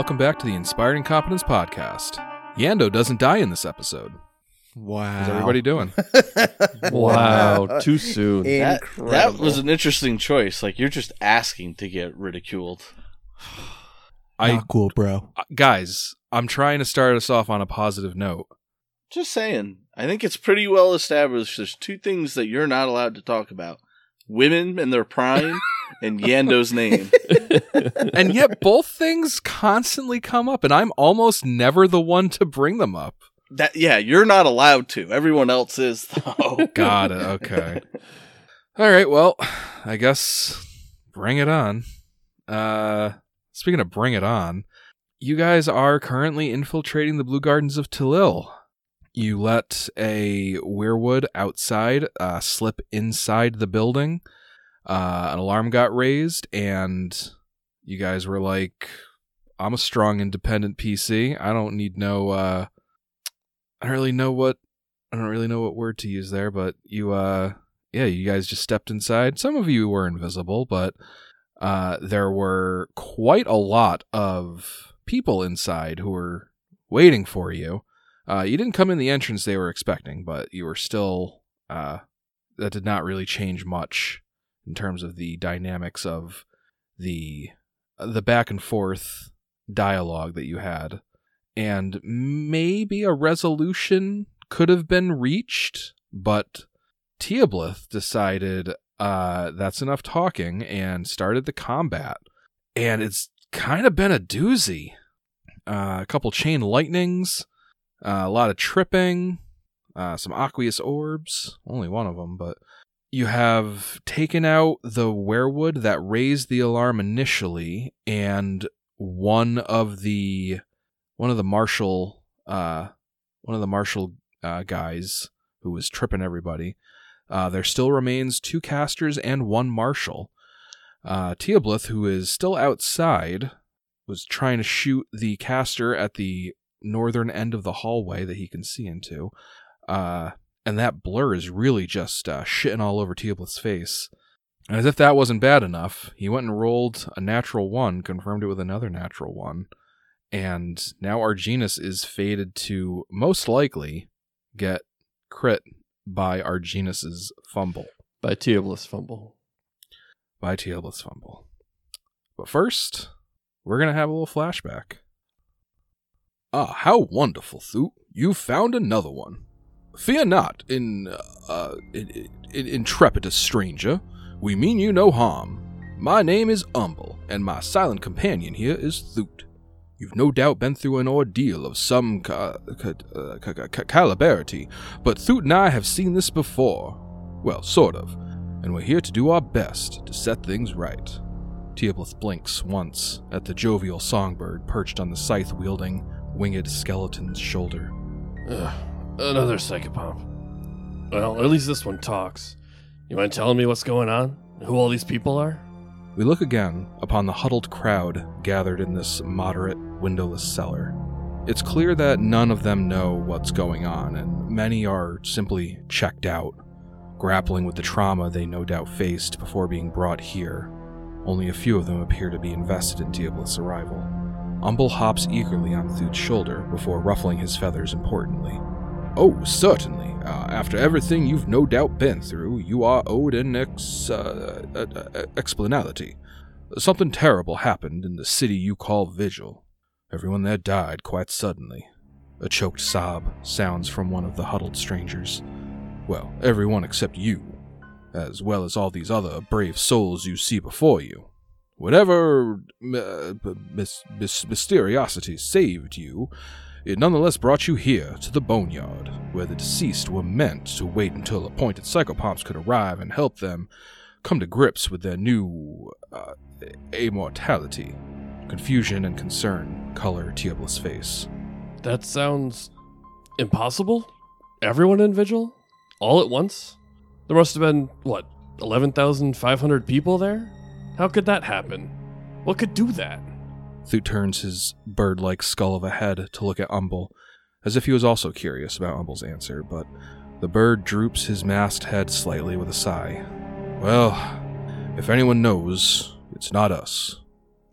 Welcome back to the Inspired Incompetence Podcast. Yando doesn't die in this episode. Wow. How's everybody doing? Wow, too soon. That, that was an interesting choice. Like you're just asking to get ridiculed. I Not cool, bro. guys, I'm trying to start us off on a positive note. Just saying. I think it's pretty well established. There's two things that you're not allowed to talk about: women and their prime, and Yando's name. And yet both things constantly come up and I'm almost never the one to bring them up. That yeah, you're not allowed to. Everyone else is though. Got it. Okay. All right, well, I guess bring it on. Uh speaking of bring it on, you guys are currently infiltrating the Blue Gardens of Talil. You let a wyrwood outside uh, slip inside the building. Uh, an alarm got raised, and you guys were like, "I'm a strong, independent PC. I don't need no. Uh, I don't really know what. I don't really know what word to use there, but you. Uh, yeah, you guys just stepped inside. Some of you were invisible, but uh, there were quite a lot of people inside who were waiting for you. Uh, you didn't come in the entrance they were expecting, but you were still. Uh, that did not really change much in terms of the dynamics of the the back and forth dialogue that you had, and maybe a resolution could have been reached, but Teoblith decided uh, that's enough talking and started the combat, and it's kind of been a doozy. Uh, a couple chain lightnings, uh, a lot of tripping, uh, some aqueous orbs. Only one of them, but you have taken out the wyrwood that raised the alarm initially, and one of the one of the marshal uh, one of the marshal uh, guys who was tripping everybody. Uh, there still remains two casters and one marshal. Uh, Teoblith, who is still outside, was trying to shoot the caster at the northern end of the hallway that he can see into. Uh, and that blur is really just uh, shitting all over Teoblith's face. And as if that wasn't bad enough, he went and rolled a natural one, confirmed it with another natural one. And now Arginus is fated to most likely get crit by our Arginus's fumble. By Teoblus fumble. By Teoblith's fumble. But first, we're going to have a little flashback. Ah, how wonderful, Thoot. You found another one. Fear not, in, uh, in, in, intrepidous stranger. We mean you no harm. My name is Umble, and my silent companion here is Thoot. You've no doubt been through an ordeal of some ca- ca- uh, ca- but Thoot and I have seen this before. Well, sort of. And we're here to do our best to set things right. Teoblith blinks once at the jovial songbird perched on the scythe wielding, winged skeleton's shoulder. Ugh, another psychopomp. Well, at least this one talks. You mind telling me what's going on? Who all these people are? We look again upon the huddled crowd gathered in this moderate, windowless cellar. It's clear that none of them know what's going on, and many are simply checked out, grappling with the trauma they no doubt faced before being brought here. Only a few of them appear to be invested in Teoblith's arrival. Umble hops eagerly on Thoot's shoulder before ruffling his feathers importantly. Oh, certainly. Uh, after everything you've no doubt been through, you are owed an ex- uh, uh, explanality. Something terrible happened in the city you call Vigil. Everyone there died quite suddenly. A choked sob sounds from one of the huddled strangers. Well, everyone except you, as well as all these other brave souls you see before you. Whatever uh, mis- mis- mysteriosity saved you, it nonetheless brought you here to the boneyard, where the deceased were meant to wait until appointed psychopomps could arrive and help them come to grips with their new uh, immortality. Confusion and concern color Teoblith's face. That sounds impossible? Everyone in Vigil? All at once? There must have been, what, 11,500 people there? How could that happen? What could do that? Thoot turns his bird like skull of a head to look at Umble, as if he was also curious about Umble's answer, but the bird droops his masked head slightly with a sigh. Well, if anyone knows, it's not us.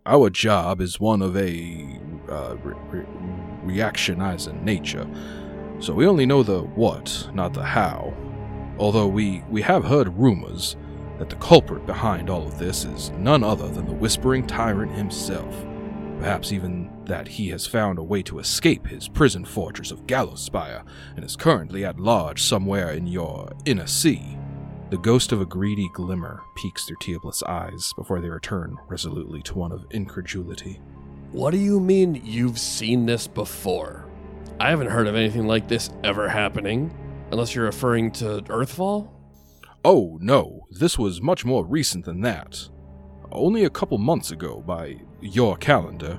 Our job is one of a uh, re- re- reactionizing nature, so we only know the what, not the how. Although we, we have heard rumors that the culprit behind all of this is none other than the Whispering Tyrant himself. Perhaps even that he has found a way to escape his prison fortress of Gallowspire and is currently at large somewhere in your inner sea. The ghost of a greedy glimmer peeks through Teoblith's eyes before they return resolutely to one of incredulity. What do you mean you've seen this before? I haven't heard of anything like this ever happening, unless you're referring to Earthfall? Oh, no, this was much more recent than that. Only a couple months ago, by your calendar,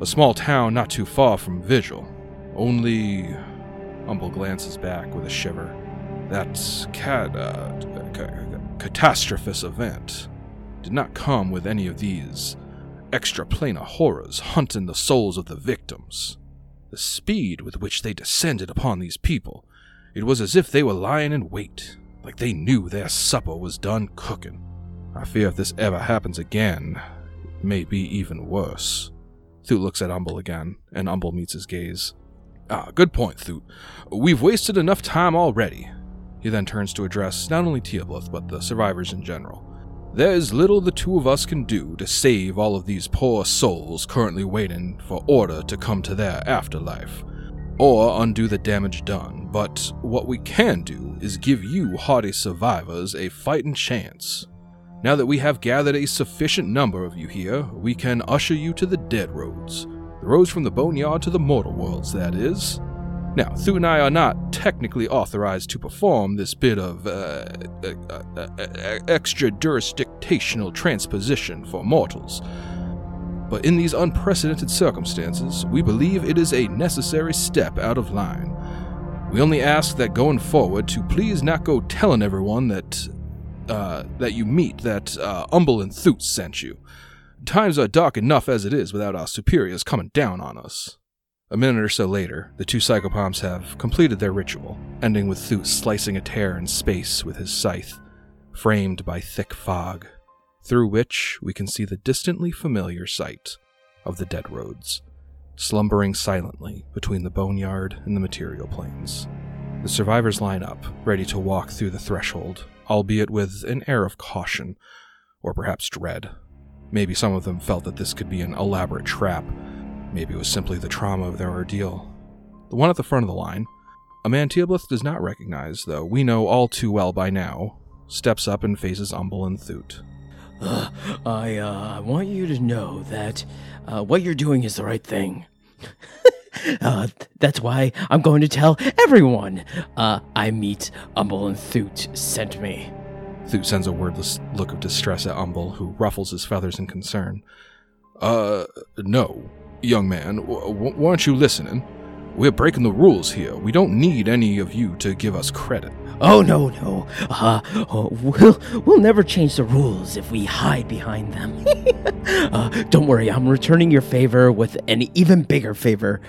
a small town not too far from Vigil. Only. Umble glances back with a shiver. That cat, uh, ca- catastrophous event did not come with any of these extraplanar horrors hunting the souls of the victims. The speed with which they descended upon these people, it was as if they were lying in wait, like they knew their supper was done cooking. I fear if this ever happens again, it may be even worse. Thoot looks at Umble again, and Umble meets his gaze. Ah, good point, Thoot. We've wasted enough time already. He then turns to address not only Teoblith, but the survivors in general. There is little the two of us can do to save all of these poor souls currently waiting for order to come to their afterlife, or undo the damage done, but what we can do is give you hardy survivors a fighting chance. Now that we have gathered a sufficient number of you here, we can usher you to the dead roads. The roads from the boneyard to the mortal worlds, that is. Now, Thu and I are not technically authorized to perform this bit of uh, uh, uh, uh, extra jurisdictional transposition for mortals. But in these unprecedented circumstances, we believe it is a necessary step out of line. We only ask that going forward to please not go telling everyone that uh, that you meet that uh, Umble and Thoot sent you. Times are dark enough as it is without our superiors coming down on us. A minute or so later, the two psychopomps have completed their ritual, ending with Thoot slicing a tear in space with his scythe, framed by thick fog, through which we can see the distantly familiar sight of the dead roads, slumbering silently between the boneyard and the material planes. The survivors line up, ready to walk through the threshold, albeit with an air of caution, or perhaps dread. Maybe some of them felt that this could be an elaborate trap. Maybe it was simply the trauma of their ordeal. The one at the front of the line, a man Teoblith does not recognize, though we know all too well by now, steps up and faces Umble and Thoot. Uh, I uh, want you to know that uh, what you're doing is the right thing. uh, that's why I'm going to tell everyone uh, I meet Umble and Thoot sent me. Thoot sends a wordless look of distress at Umble, who ruffles his feathers in concern. Uh, no, young man, w- w- weren't you listening? We're breaking the rules here. We don't need any of you to give us credit. Oh no no, uh, oh, we'll we'll never change the rules if we hide behind them. uh, don't worry, I'm returning your favor with an even bigger favor.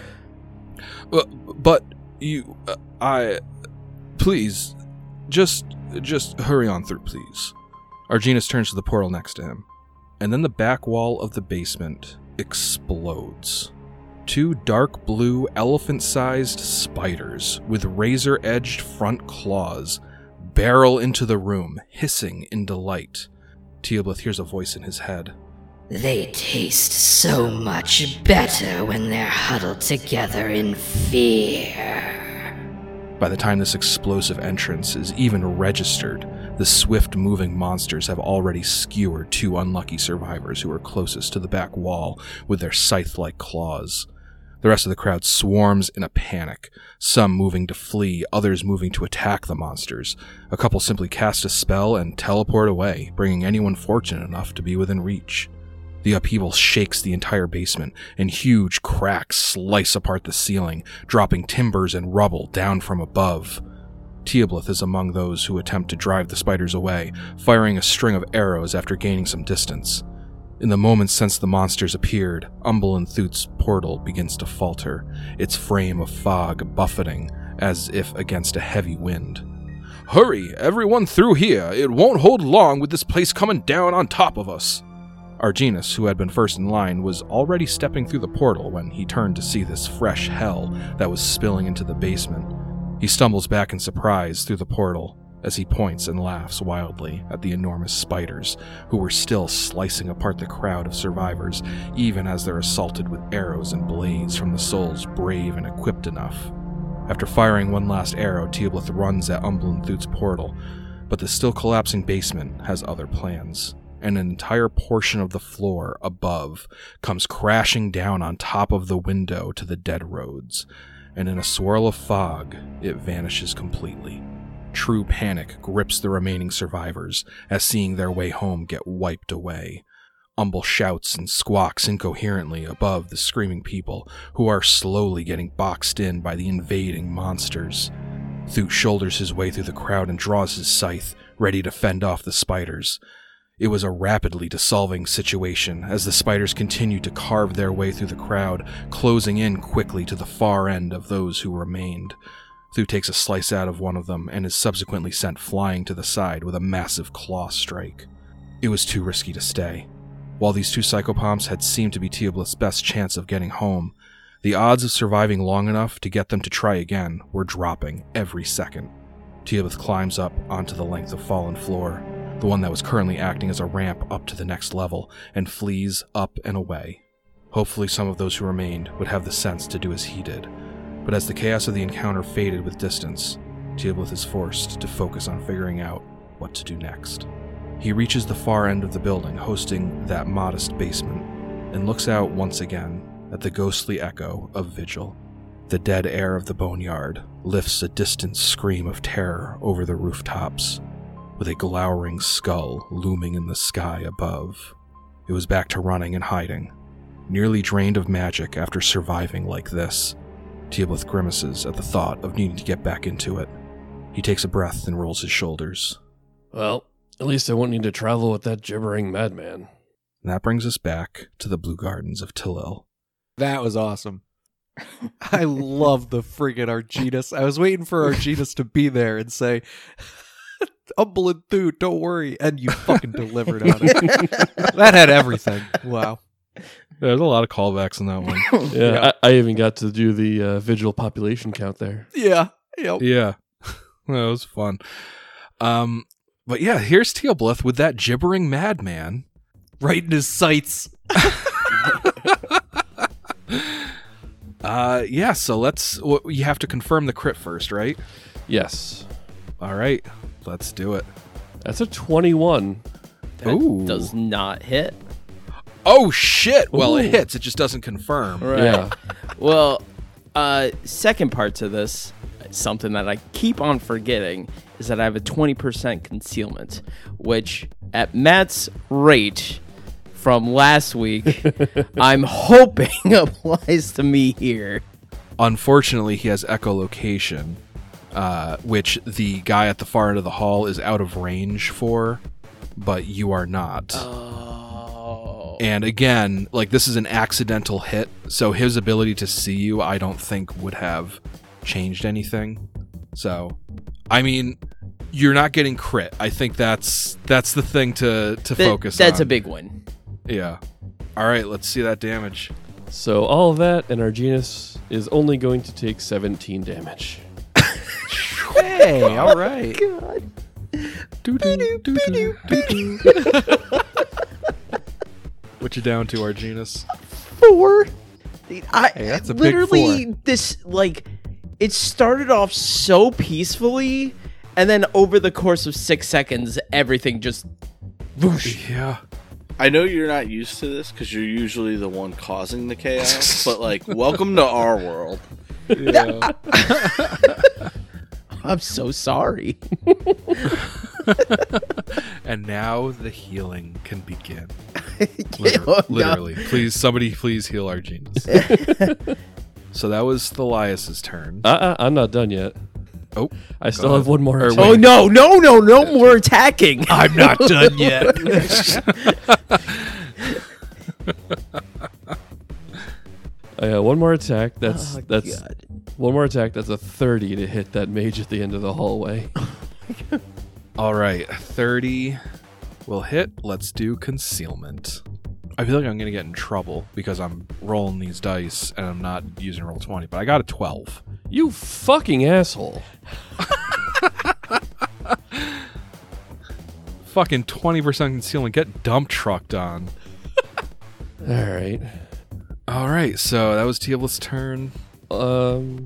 Uh, but you, uh, I, please, just, just hurry on through, please. Arginus turns to the portal next to him, and then the back wall of the basement explodes. Two dark blue, elephant sized spiders with razor edged front claws barrel into the room, hissing in delight. Teoblith hears a voice in his head. They taste so much better when they're huddled together in fear. By the time this explosive entrance is even registered, the swift moving monsters have already skewered two unlucky survivors who are closest to the back wall with their scythe like claws. The rest of the crowd swarms in a panic, some moving to flee, others moving to attack the monsters. A couple simply cast a spell and teleport away, bringing anyone fortunate enough to be within reach. The upheaval shakes the entire basement, and huge cracks slice apart the ceiling, dropping timbers and rubble down from above. Teoblith is among those who attempt to drive the spiders away, firing a string of arrows after gaining some distance. In the moments since the monsters appeared, Umble and Thoot's portal begins to falter, its frame of fog buffeting as if against a heavy wind. Hurry, everyone through here! It won't hold long with this place coming down on top of us! Arginus, who had been first in line, was already stepping through the portal when he turned to see this fresh hell that was spilling into the basement. He stumbles back in surprise through the portal as he points and laughs wildly at the enormous spiders who were still slicing apart the crowd of survivors, even as they're assaulted with arrows and blades from the souls brave and equipped enough. After firing one last arrow, Teoblith runs at Umblin Thoot's portal, but the still collapsing basement has other plans, and an entire portion of the floor above comes crashing down on top of the window to the dead roads, and in a swirl of fog, it vanishes completely. True panic grips the remaining survivors as seeing their way home get wiped away. Umble shouts and squawks incoherently above the screaming people who are slowly getting boxed in by the invading monsters. Thoot shoulders his way through the crowd and draws his scythe, ready to fend off the spiders. It was a rapidly dissolving situation as the spiders continued to carve their way through the crowd, closing in quickly to the far end of those who remained. Thu takes a slice out of one of them and is subsequently sent flying to the side with a massive claw strike. It was too risky to stay. While these two psychopomps had seemed to be Teoblith's best chance of getting home, the odds of surviving long enough to get them to try again were dropping every second. Teoblith climbs up onto the length of fallen floor, the one that was currently acting as a ramp up to the next level, and flees up and away. Hopefully, some of those who remained would have the sense to do as he did, but as the chaos of the encounter faded with distance, Teoblith is forced to focus on figuring out what to do next. He reaches the far end of the building, hosting that modest basement, and looks out once again at the ghostly echo of Vigil. The dead air of the boneyard lifts a distant scream of terror over the rooftops, with a glowering skull looming in the sky above. It was back to running and hiding, nearly drained of magic after surviving like this. Teoblith grimaces at the thought of needing to get back into it. He takes a breath and rolls his shoulders. Well, at least I won't need to travel with that gibbering madman. And that brings us back to the Blue Gardens of Tillil. That was awesome. I love the friggin' Arginus. I was waiting for Arginus to be there and say, Umble and Thoot, don't worry. And you fucking delivered on it. that had everything. Wow. There's a lot of callbacks in that one. Yeah, Yeah. I, I even got to do the uh, vigil population count there. Yeah. Yep. yeah. that was fun. Um, but yeah, here's Teoblith with that gibbering madman. Right in his sights. Uh, yeah, so let's. w you have to confirm the crit first, right? Yes, All right, let's do it. that's a 21. That Ooh. does not hit. Oh shit! Well, it hits. It just doesn't confirm. Yeah. Well, uh, second part to this, something that I keep on forgetting is that I have a 20% concealment, which at Matt's rate from last week, I'm hoping applies to me here. Unfortunately, he has echolocation, uh, which the guy at the far end of the hall is out of range for, but you are not. Oh. And again, like this is an accidental hit, so his ability to see you, I don't think would have changed anything. So, I mean, you're not getting crit. I think that's that's the thing to to Th- focus that's on. a big one. Yeah. All right, let's see that damage. So all of that, and our Arginus is only going to take 17 damage. Hey, oh all right. Doo-doo, doo-doo, doo-doo. what you down to, Arginus? Four. I Hey, that's a big literally this like it started off so peacefully, and then over the course of six seconds, everything just whoosh. Yeah. I know you're not used to this because you're usually the one causing the chaos, but like, welcome to our world. Yeah. I'm so sorry. and now the healing can begin. Oh, no. literally. Please, somebody please heal Arginus. so that was Thalias's turn. Uh-uh, I'm not done yet. Oh, I still ahead. have one more. Or attack. wait. Oh no, no, no, no more attacking. I'm not done yet. I got one more attack. That's Oh, that's God. one more attack. That's a 30 to hit that mage at the end of the hallway. all right. 30 will hit. Let's do concealment. I feel like I'm gonna get in trouble because I'm rolling these dice and I'm not using roll twenty. But I got a twelve. You fucking asshole. Fucking twenty percent concealment. Get dump trucked on. All right. All right, so that was Teoblith's turn. Um,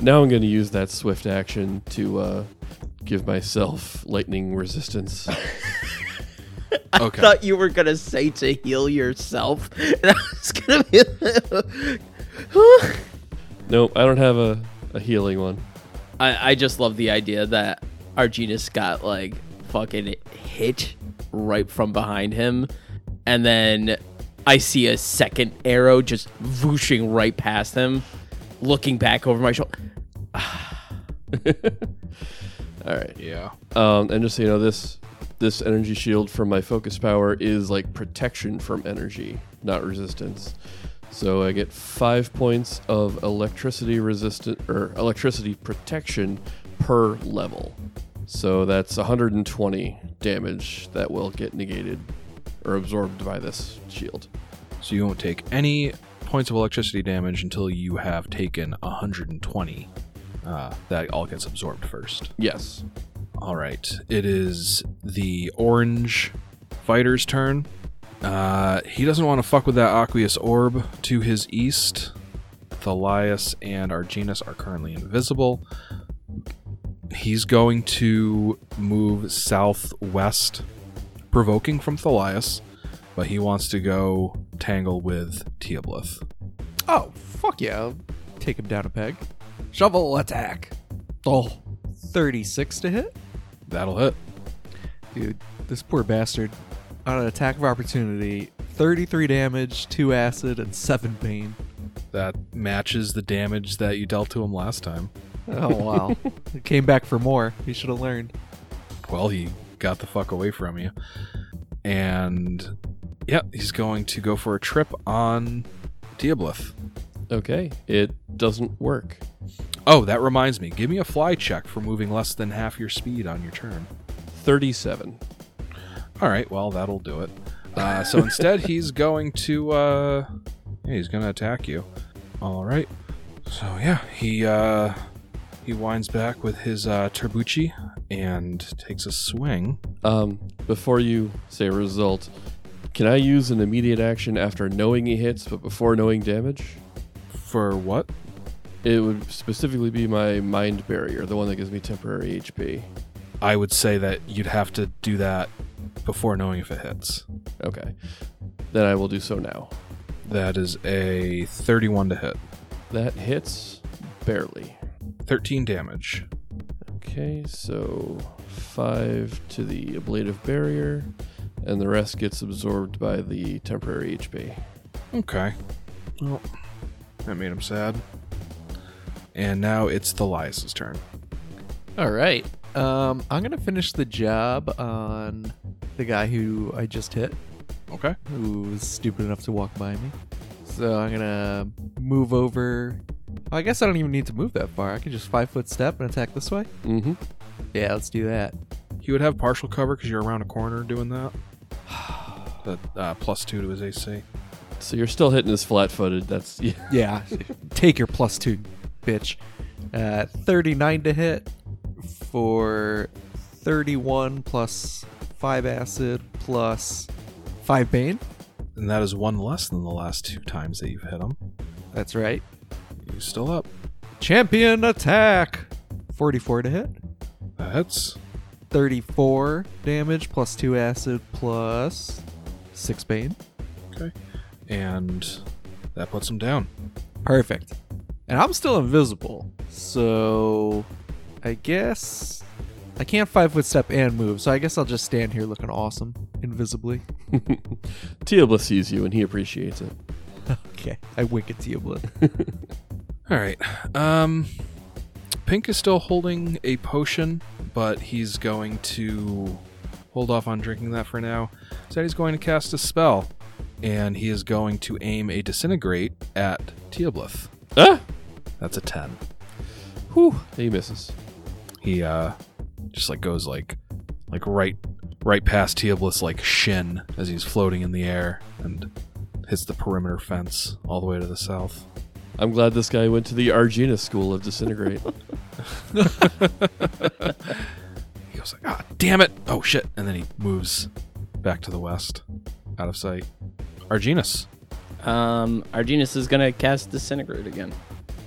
now I'm going to use that swift action to uh, give myself lightning resistance. Okay. thought you were gonna say to heal yourself, and I was gonna be. nope, I don't have a, a healing one. I I just love the idea that Arginus got like fucking hit right from behind him, and then I see a second arrow just whooshing right past him, looking back over my shoulder. All right. Yeah. Um, and just so you know, this this energy shield from my focus power is like protection from energy, not resistance. So I get five points of electricity resistant or electricity protection per level. So that's 120 damage that will get negated or absorbed by this shield. So you won't take any points of electricity damage until you have taken 120. Uh, that all gets absorbed first. Yes. All right. It is the orange fighter's turn. Uh, he doesn't want to fuck with that aqueous orb to his east. Thalias and Arginus are currently invisible. He's going to move southwest, provoking from Thalias, but he wants to go tangle with Teoblith. Oh, fuck yeah. I'll take him down a peg. Shovel attack. Oh, 36 to hit? That'll hit. Dude, this poor bastard. On an attack of opportunity, 33 damage, 2 acid, and 7 pain. That matches the damage that you dealt to him last time. Oh, wow. he Came back for more. He should have learned. Well, he got the fuck away from you. And yeah, he's going to go for a trip on Teoblith. Okay. It doesn't work. Oh, that reminds me. Give me a fly check for moving less than half your speed on your turn. 37. All right, well, that'll do it. Uh, so instead, he's going to uh, yeah, he's going to attack you. All right. So yeah, he uh, he winds back with his uh, Turbucci and takes a swing. Um, before you say result, can I use an immediate action after knowing he hits, but before knowing damage? For what? It would specifically be my mind barrier, the one that gives me temporary HP. I would say that you'd have to do that before knowing if it hits. Okay. Then I will do so now. That is a 31 to hit. That hits barely. 13 damage. Okay, so 5 to the ablative barrier, and the rest gets absorbed by the temporary HP. Okay. Well, that made him sad. And now it's Thalias's turn. All right. Um, I'm going to finish the job on the guy who I just hit. Okay. who was stupid enough to walk by me. So I'm gonna move over. I guess I don't even need to move that far. I can just five foot step and attack this way. Mm-hmm. Yeah, let's do that. He would have partial cover because you're around a corner doing that. That uh, plus two to his AC. So you're still hitting us flat footed. That's. Yeah. Yeah, take your plus two, bitch. Uh, 39 to hit for 31 plus five acid plus five bane. And that is one less than the last two times that you've hit him. That's right. He's still up. Champion attack. 44 to hit. That's 34 damage plus 2 acid plus 6 bane. Okay. And that puts him down. Perfect. And I'm still invisible. So I guess I can't 5 foot step and move. So I guess I'll just stand here looking awesome invisibly. Teoblith sees you and he appreciates it. Okay. I wink at Teoblith. All right. Um, Pink is still holding a potion, but he's going to hold off on drinking that for now. Said he's going to cast a spell, and he is going to aim a disintegrate at Teoblith. Ah! That's a ten. Whew. He misses. He uh, just like goes like, like right, right past Teoblith's like shin as he's floating in the air and hits the perimeter fence all the way to the south. I'm glad this guy went to the Argina School of Disintegrate. He goes like, "Ah, damn it! Oh shit!" And then he moves back to the west, out of sight. Arginus. Um, Arginus is gonna cast Disintegrate again.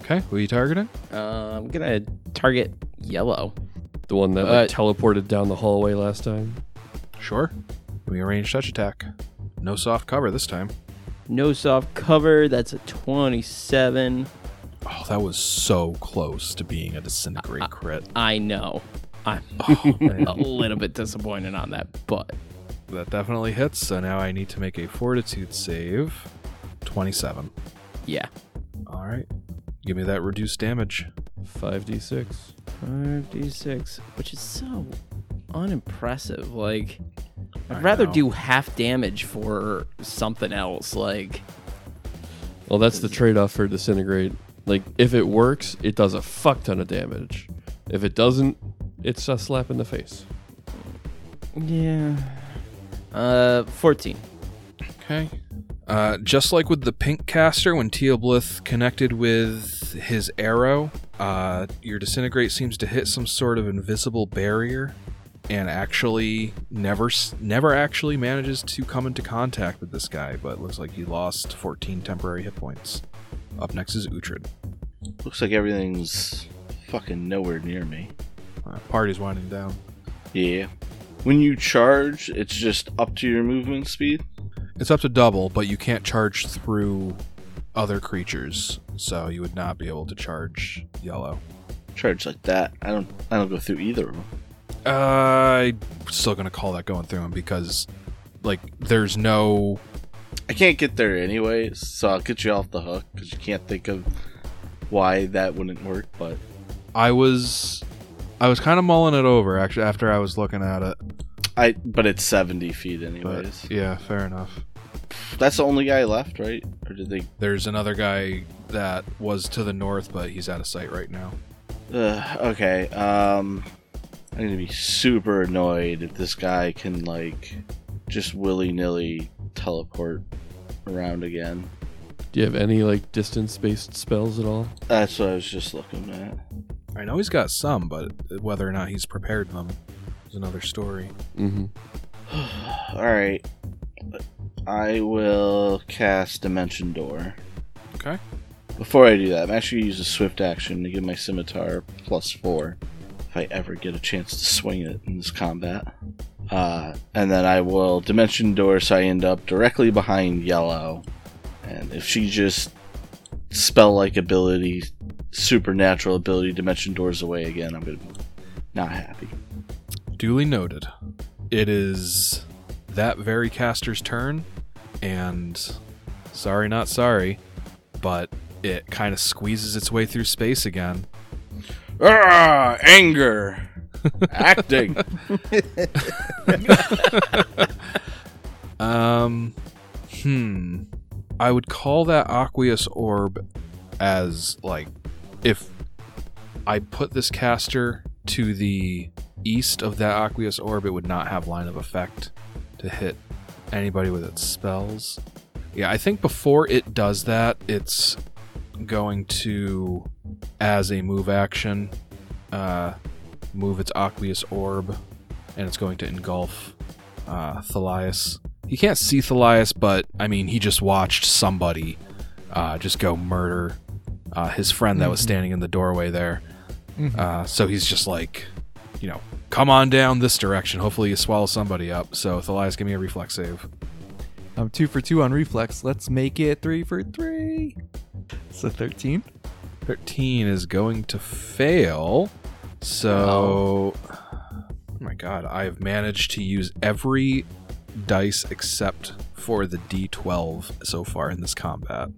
Okay, who are you targeting? Uh, I'm gonna target yellow. the one that Uh, like, teleported down the hallway last time. Sure. We me a ranged touch attack. No soft cover this time. No soft cover. That's a 27. Oh, that was so close to being a disintegrate crit. I know. I'm Oh, a little bit disappointed on that, but that definitely hits. So now I need to make a fortitude save. 27. yeah. All right. Give me that reduced damage. 5d6. 5d6, which is so unimpressive. Like, I'd I rather know. do half damage for something else. Like, Well, that's the trade off for Disintegrate. Like, if it works, it does a fuck ton of damage. If it doesn't, it's a slap in the face. yeah. Uh, 14. Okay. Uh, just like with the pink caster, when Teoblith connected with his arrow, uh, your disintegrate seems to hit some sort of invisible barrier, and actually never never actually manages to come into contact with this guy. But looks like he lost 14 temporary hit points. Up next is Uhtred. Looks like everything's fucking nowhere near me. Uh, party's winding down. Yeah. When you charge, it's just up to your movement speed. It's up to double, but you can't charge through other creatures, so you would not be able to charge yellow. Charge like that. I don't. I don't go through either of them. Uh, I'm still gonna call that going through him because, like, there's no. I can't get there anyways, so I'll get you off the hook because you can't think of why that wouldn't work. But I was, I was kind of mulling it over actually after I was looking at it. I. But it's seventy feet But anyways. yeah, fair enough. That's the only guy left, right? Or did they? There's another guy that was to the north, but he's out of sight right now. Uh, okay. Um, I'm gonna be super annoyed if this guy can like just willy nilly teleport around again. Do you have any, like, distance based spells at all? That's what I was just looking at. I know he's got some, but whether or not he's prepared them is another story. Mm-hmm. All right. I will cast Dimension Door. Okay. Before I do that, I'm actually gonna use a swift action to give my scimitar plus four if I ever get a chance to swing it in this combat. Uh, and then I will Dimension Door so I end up directly behind Yellow. And if she just spell like ability, supernatural ability, Dimension Doors away again, I'm gonna be not happy. Duly noted. It is that very caster's turn, and sorry, not sorry, but it kind of squeezes its way through space again. Ah, anger, acting. Um, hmm. I would call that aqueous orb as like if I put this caster to the east of that aqueous orb, it would not have line of effect to hit anybody with its spells. Yeah, I think before it does that, it's going to, as a move action, uh, move its aqueous orb, and it's going to engulf uh, Thalias. He can't see Thalias, but I mean, he just watched somebody uh, just go murder uh, his friend that was standing in the doorway there. Uh, so he's just like, you know, come on down this direction. Hopefully, you swallow somebody up. So Thalias, give me a reflex save. I'm two for two on reflex. Let's make it three for three. So 13. 13 is going to fail. So, oh my god, I've managed to use every dice except for the d12 so far in this combat.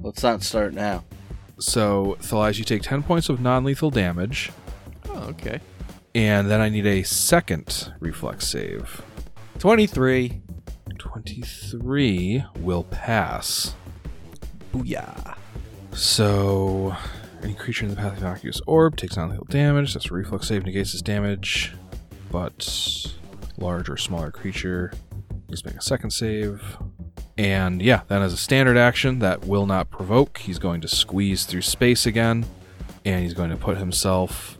Let's not start now. So, Thalias, you take 10 points of non lethal damage, Oh, okay. and then I need a second reflex save. 23. 23 will pass. Booyah. So, any creature in the path of Aqueous Orb takes non lethal damage. That's a reflex save, negates this damage. But large or smaller creature. Just make a second save. And yeah, that is a standard action that will not provoke, he's going to squeeze through space again, and he's going to put himself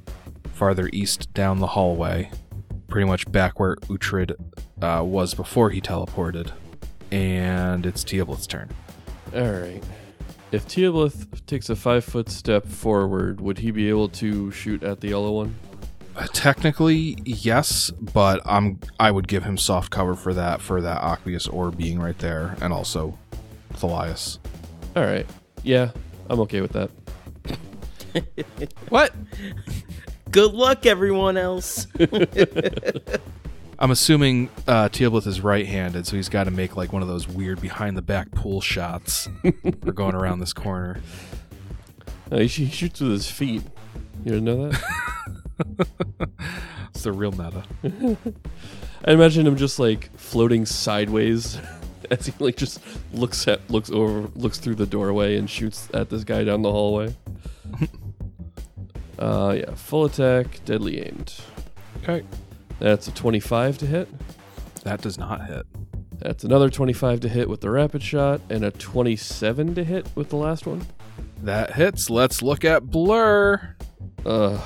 farther east down the hallway, pretty much back where Uhtred uh, was before he teleported. And it's Teoblith's turn. All right. If Teoblith takes a five foot step forward, would he be able to shoot at the yellow one? Uh, technically, yes, but I'm I would give him soft cover for that for that aqueous orb being right there, and also Thalias. All right. Yeah, I'm okay with that. What? Good luck, everyone else. I'm assuming uh, Teoblith is right-handed, so he's got to make like one of those weird behind-the-back pool shots for going around this corner. Uh, he, sh- he shoots with his feet. You didn't know that? It's the real meta. I imagine him just like floating sideways as he like just looks at looks over looks through the doorway and shoots at this guy down the hallway. uh yeah, full attack, deadly aimed. Okay, That's a 25 to hit. that does not hit. That's another 25 to hit with the rapid shot and a 27 to hit with the last one. That hits. Let's look at Blur. Uh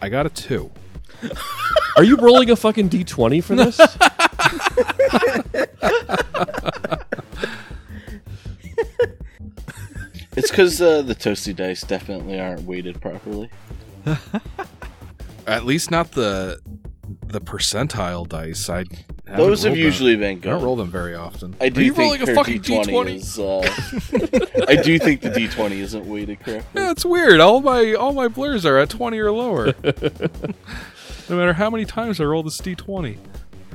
I got a two. are you rolling a fucking d20 for this? It's because uh, the toasty dice definitely aren't weighted properly. At least not the the percentile dice. I Those have rolled them. usually been I don't roll them very often. I do Are you think rolling a fucking D20 D20? Uh, I do think the D20 isn't weighted correctly. Yeah, it's weird. All my all my blurs are at twenty or lower. no matter how many times I roll this D twenty.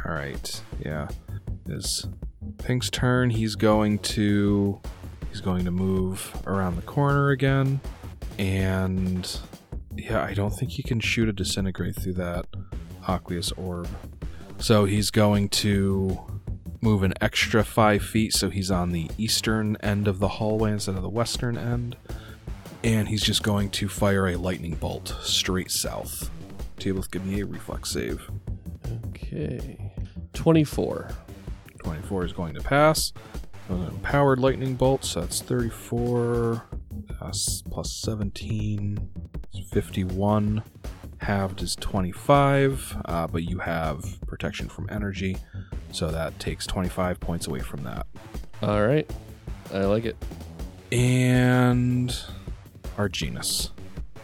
All right, yeah. Is Pink's turn? He's going to he's going to move around the corner again, and yeah, I don't think he can shoot a disintegrate through that aqueous orb. So he's going to move an extra five feet, so he's on the eastern end of the hallway instead of the western end and he's just going to fire a lightning bolt straight south. Teoblith, give me a reflex save. okay. 24. 24 is going to pass. An empowered lightning bolt, so that's 34 plus, plus 17, is 51. Halved is 25, uh, but you have protection from energy, so that takes 25 points away from that. All right. I like it. And Arginus.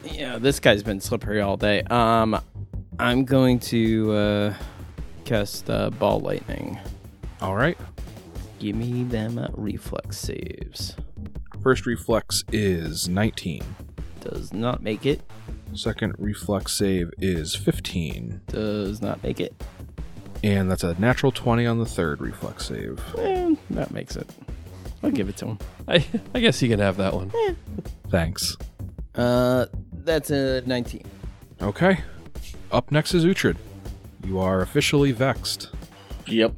yeah, this guy's been slippery all day. Um, I'm going to uh, cast uh, ball lightning. All right. Give me them reflex saves. First reflex is 19. Does not make it. Second reflex save is 15. Does not make it. And that's a natural 20 on the third reflex save. Eh, that makes it. I'll give it to him. I I guess you can have that one. Thanks. Uh, that's a 19. Okay. Up next is Uhtred. You are officially vexed. Yep.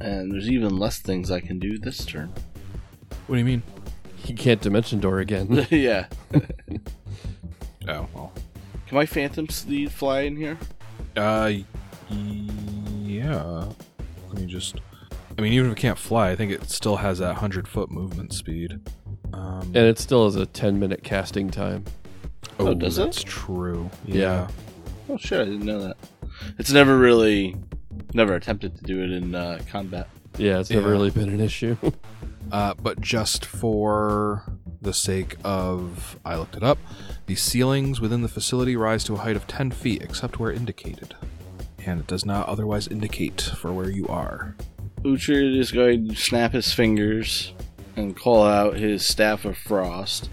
And there's even less things I can do this turn. What do you mean? He can't dimension door again. yeah. Oh, well. Can my Phantom Steed fly in here? Uh, yeah. Let me just. I mean, even if it can't fly, I think it still has that 100 foot movement speed. Um, and it still has a 10 minute casting time. Oh, does it? that's true. Yeah. Oh shit, I didn't know that. It's never really, never attempted to do it in uh, combat. Yeah, it's never Yeah. really been an issue. Uh, but just for the sake of, I looked it up, the ceilings within the facility rise to a height of 10 feet except where indicated. And it does not otherwise indicate for where you are. Uhtred is going to snap his fingers and call out his Staff of Frost.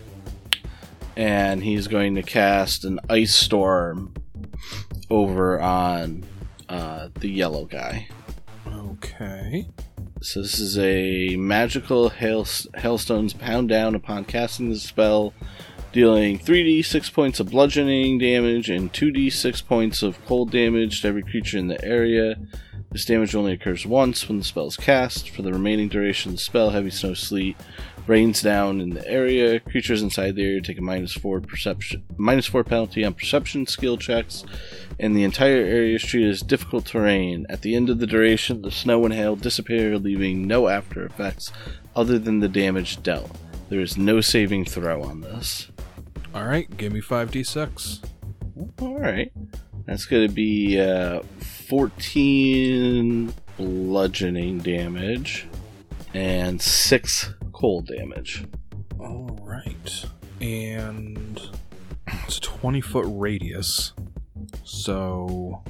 And he's going to cast an Ice Storm over on uh, the yellow guy. Okay. So this is a magical hail hailstones pound down upon casting the spell, dealing 3d6 points of bludgeoning damage and 2d6 points of cold damage to every creature in the area. This damage only occurs once when the spell is cast. For the remaining duration of the spell, heavy snow sleet rains down in the area. Creatures inside the area take a minus four perception, minus four penalty on perception skill checks, and the entire area is treated as difficult terrain. At the end of the duration, the snow and hail disappear, leaving no after effects other than the damage dealt. There is no saving throw on this. All right, give me 5d6. All right. That's going to be uh, 14 bludgeoning damage and 6 cold damage. All right. And it's a 20 foot radius. So,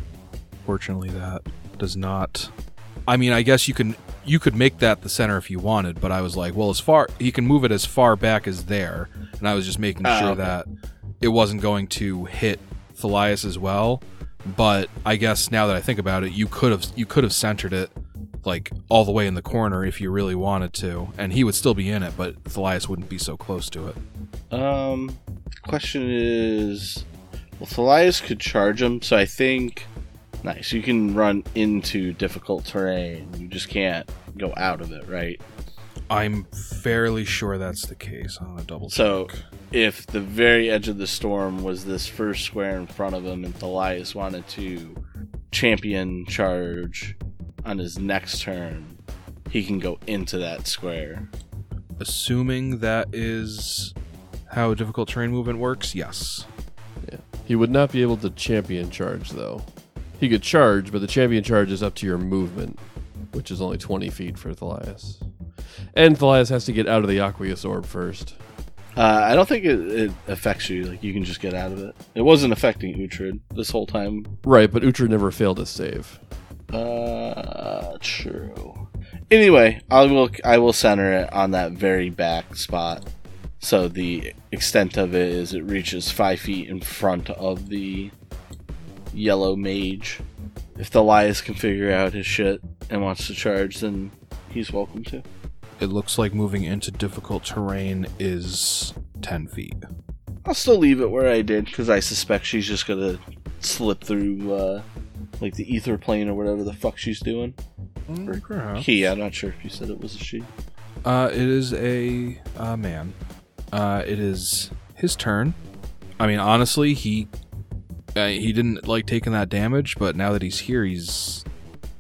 fortunately, that does not. I mean, I guess you can you could make that the center if you wanted, but I was like, well, as far he can move it as far back as there, and I was just making Ah, sure okay. that it wasn't going to hit Thalias as well. But I guess now that I think about it, you could have you could have centered it like all the way in the corner if you really wanted to, and he would still be in it, but Thalias wouldn't be so close to it. Um, question is, well, Thalias could charge him, so I think nice. You can run into difficult terrain. You just can't go out of it, right? I'm fairly sure that's the case. I'm gonna double So, check. if the very edge of the storm was this first square in front of him, and Thalias wanted to champion charge on his next turn, he can go into that square. assuming that is how difficult terrain movement works, yes. Yeah. He would not be able to champion charge, though. He could charge, but the champion charge is up to your movement, which is only 20 feet for Thalias. And Thalias has to get out of the Aqueous Orb first. Uh, I don't think it, it affects you. Like you can just get out of it. It wasn't affecting Uhtred this whole time. Right, but Uhtred never failed his save. Uh, true. Anyway, I will I will center it on that very back spot. So the extent of it is it reaches five feet in front of the yellow mage. If Thalias can figure out his shit and wants to charge, then he's welcome to. It looks like moving into difficult terrain is 10 feet. I'll still leave it where I did because I suspect she's just gonna slip through uh, like the ether plane or whatever the fuck she's doing. Perhaps. he, I'm not sure if you said it was a she. Uh, it is a uh, man. Uh, it is his turn. I mean, honestly, he he didn't like taking that damage, but now that he's here, he's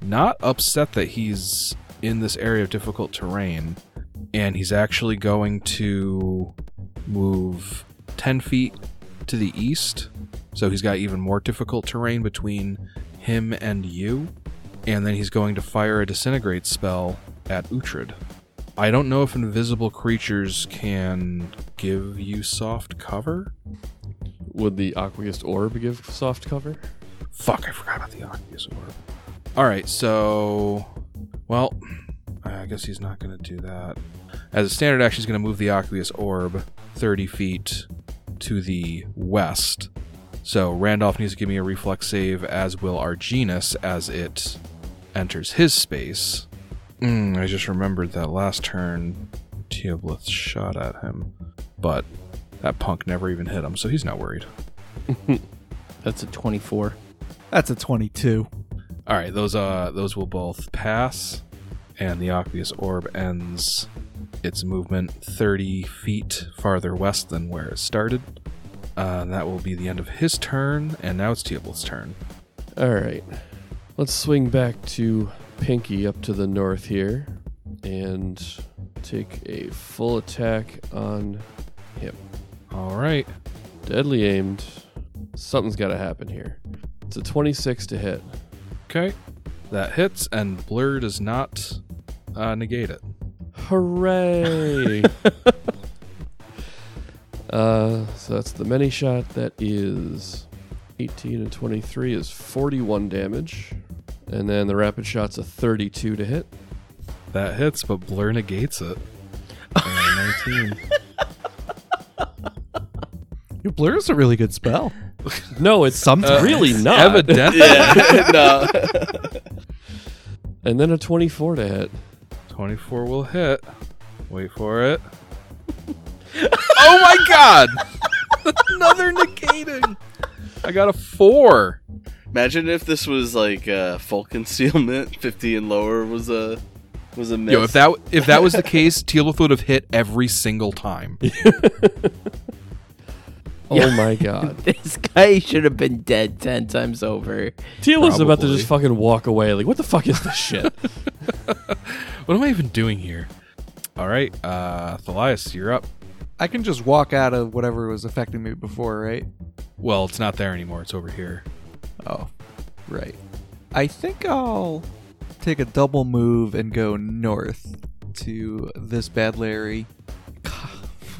not upset that he's in this area of difficult terrain, and he's actually going to move ten feet to the east. So he's got even more difficult terrain between him and you, and then he's going to fire a disintegrate spell at Uhtred. I don't know if invisible creatures can give you soft cover. Would the Aqueous Orb give soft cover? Fuck, I forgot about the Aqueous Orb. Alright, so. Well, I guess he's not going to do that. As a standard action, he's going to move the Aqueous Orb 30 feet to the west. So Randolph needs to give me a reflex save, as will Arginus, as it enters his space. Mm, I just remembered that last turn, Teoblith shot at him, but that punk never even hit him, so he's not worried. That's a 24. That's a 22. All right, those uh those will both pass, and the aqueous orb ends its movement 30 feet farther west than where it started. Uh, and that will be the end of his turn, and now it's Teoblith's turn. All right. Let's swing back to Pinky up to the north here and take a full attack on him. All right, Deadly aimed. Something's got to happen here. It's a 26 to hit. okay, that hits, and blur does not uh, negate it. Hooray! uh, so that's the many shot. That is 18 and 23 is 41 damage. And then the rapid shot's a 32 to hit. That hits, but blur negates it. Uh, 19. Your blur is a really good spell. No, it's Sometimes. really not. Evidently, Yeah, no. And then a 24 to hit. 24 will hit. Wait for it. oh my god! Another negating. I got a four. Imagine if this was like uh, full concealment, fifty and lower was a was a miss. Yo, if that if that was the case, Teoblith would have hit every single time. Oh my god. This guy should have been dead ten times over. Teal was about to Probably. just fucking walk away. Like, what the fuck is this shit? What am I even doing here? All right, uh, Thalias, you're up. I can just walk out of whatever was affecting me before, right? Well, it's not there anymore. It's over here. Oh, right. I think I'll take a double move and go north to this bad Larry.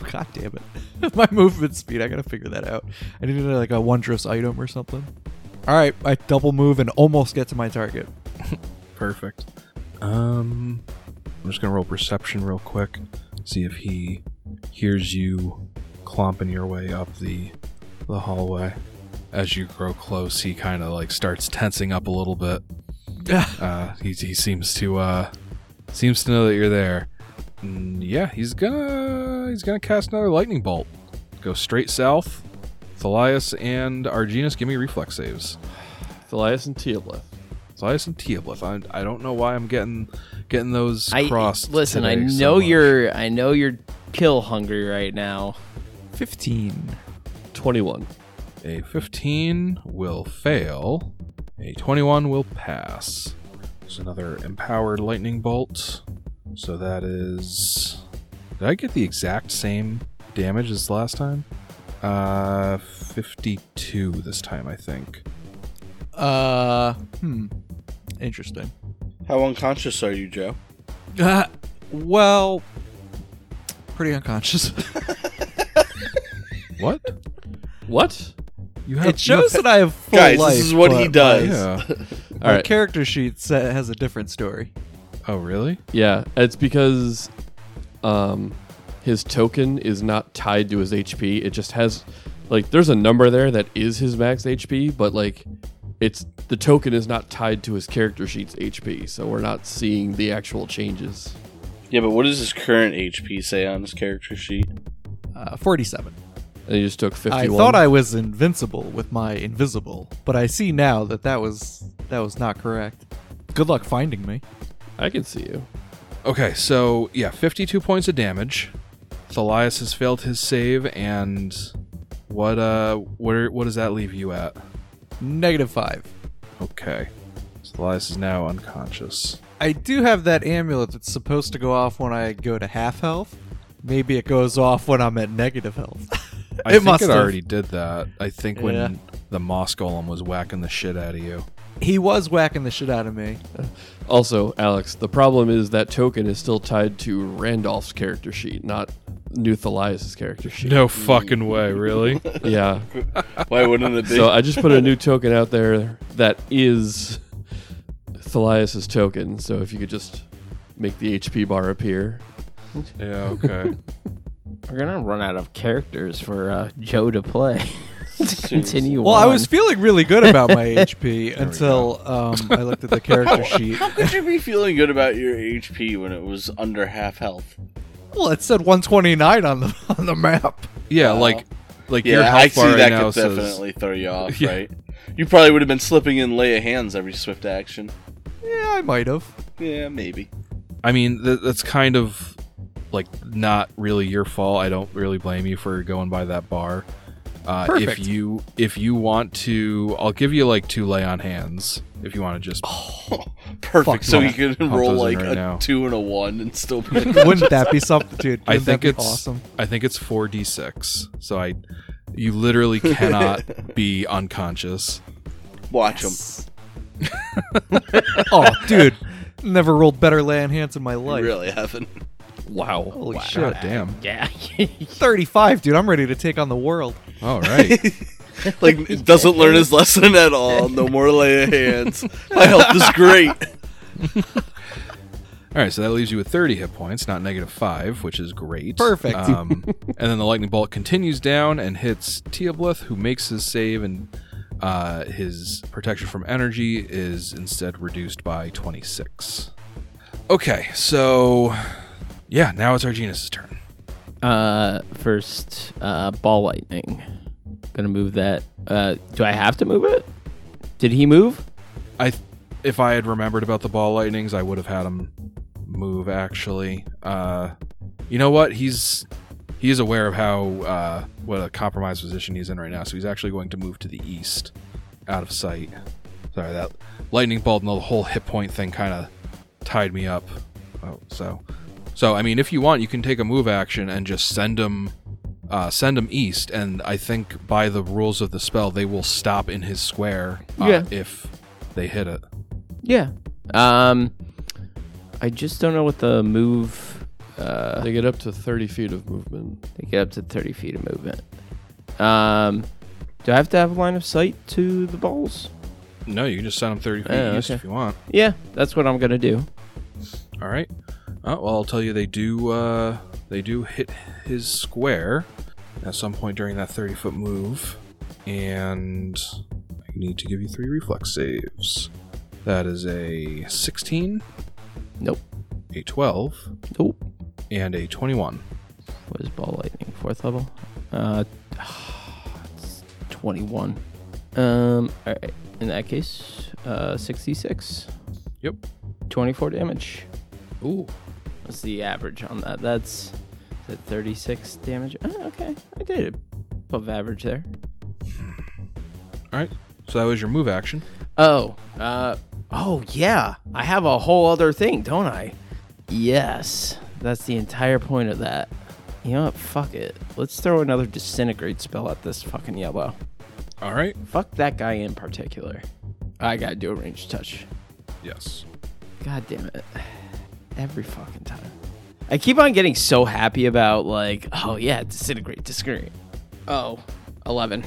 God damn it. My movement speed, I gotta figure that out. I need like a wondrous item or something. Alright, I double move and almost get to my target. Perfect. Um, I'm just gonna roll perception real quick, see if he hears you clomping your way up the the hallway. As you grow close, he kind of like starts tensing up a little bit. Uh, he he seems to uh seems to know that you're there. Mm, yeah, he's gonna he's gonna cast another lightning bolt. Go straight south. Thalias and Arginus, give me reflex saves. Thalias and Teoblith. Thalias and Teoblith. I, I don't know why I'm getting getting those I crossed. listen. I today so know much. you're. I know you're kill hungry right now. 15. 21. A 15 will fail. A 21 will pass. There's another empowered lightning bolt. So that is. Did I get the exact same damage as last time? Uh, 52 this time, I think. Uh, hmm. Interesting. How unconscious are you, Joe? Uh, well, pretty unconscious. What? What? You have it shows that I have full Guys, life. this is what he does. My, Yeah. my All right. character sheet has a different story. Oh, really? Yeah, it's because um, his token is not tied to his HP. It just has like there's a number there that is his max HP, but like it's the token is not tied to his character sheet's HP, so we're not seeing the actual changes. Yeah, but what does his current HP say on his character sheet? Uh, 47. And he just took 51. I thought I was invincible with my invisible, but I see now that that was that was not correct. Good luck finding me. I can see you. Okay, so yeah, 52 points of damage. Thalias has failed his save, and what uh, what what does that leave you at? Negative five. Okay, so Thalias is now unconscious. I do have that amulet that's supposed to go off when I go to half health. Maybe it goes off when I'm at negative health. I It think must it have. already did that. I think when Yeah. the moss golem was whacking the shit out of you. He was whacking the shit out of me. Also, Alex, the problem is that token is still tied to Randolph's character sheet, not New Thalias' character sheet. No fucking way, really? Yeah. Why wouldn't it be? So I just put a new token out there that is Thalias' token. So if you could just make the HP bar appear. yeah, okay. We're gonna run out of characters for uh, Joe to play. To continue. Well, I was feeling really good about my HP until um, I looked at the character sheet. How could you be feeling good about your HP when it was under half health? Well, it said 129 on the on the map. Yeah, like like your Yeah, health I see bar right that now could says definitely throw you off, Yeah. right? You probably would have been slipping in lay of hands every swift action. Yeah, I might have. Yeah, maybe. I mean, th- that's kind of like not really your fault. I don't really blame you for going by that bar. Uh, Perfect. If you if you want to, I'll give you like two lay on hands if you want to just. Perfect. So yeah. you can Pump roll like right a now. two and a one and still be. Wouldn't that be something, dude? I Wouldn't think that be it's awesome. I think it's four d six. So I, you literally cannot be unconscious. Watch them. oh, dude, never rolled better lay on hands in my You life. really haven't. Wow. Holy God shit! damn. Yeah. 35, dude. I'm ready to take on the world. All right. Like doesn't learn his lesson at all. No more lay of hands. My health is great. All right, so that leaves you with 30 hit points, not negative five, which is great. Perfect. Um, and then the lightning bolt continues down and hits Teoblith, who makes his save, and uh, his protection from energy is instead reduced by 26. Okay, so yeah, now it's Arginus' turn. Uh, first, uh, ball lightning. Gonna move that. Uh, do I have to move it? Did he move? I, if I had remembered about the ball lightnings, I would have had him move. Actually, uh, you know what? He's he is aware of how uh, what a compromised position he's in right now, so he's actually going to move to the east, out of sight. Sorry, that lightning bolt and the whole hit point thing kind of tied me up. Oh, so, so I mean, if you want, you can take a move action and just send him, uh, send him east, and I think by the rules of the spell, they will stop in his square uh, Yeah. if they hit it. Yeah. Um, I just don't know what the move. Uh, They get up to 30 feet of movement. they get up to thirty feet of movement. Um, do I have to have a line of sight to the balls? No, you can just send them 30 feet Oh, east okay. if you want. Yeah, that's what I'm gonna do. All right. Uh, well, I'll tell you, they do. Uh, they do hit his square at some point during that 30 foot move, and I need to give you three reflex saves. That is a 16, Nope. a 12, Nope. and a 21. What is ball lightning? Fourth level? Uh, it's 21. Um, alright. In that case, uh, 66. Yep. 24 damage. Ooh. What's the average on that? That's is it 36 damage. Oh, okay. I did above average there. All right. So that was your move action. Oh, uh, oh yeah. I have a whole other thing, don't I? Yes. That's the entire point of that. You know what? Fuck it. Let's throw another disintegrate spell at this fucking yellow. All right. Fuck that guy in particular. I gotta do a range touch. Yes. God damn it. Every fucking time. I keep on getting so happy about, like, oh yeah, disintegrate, disintegrate. Oh, 11.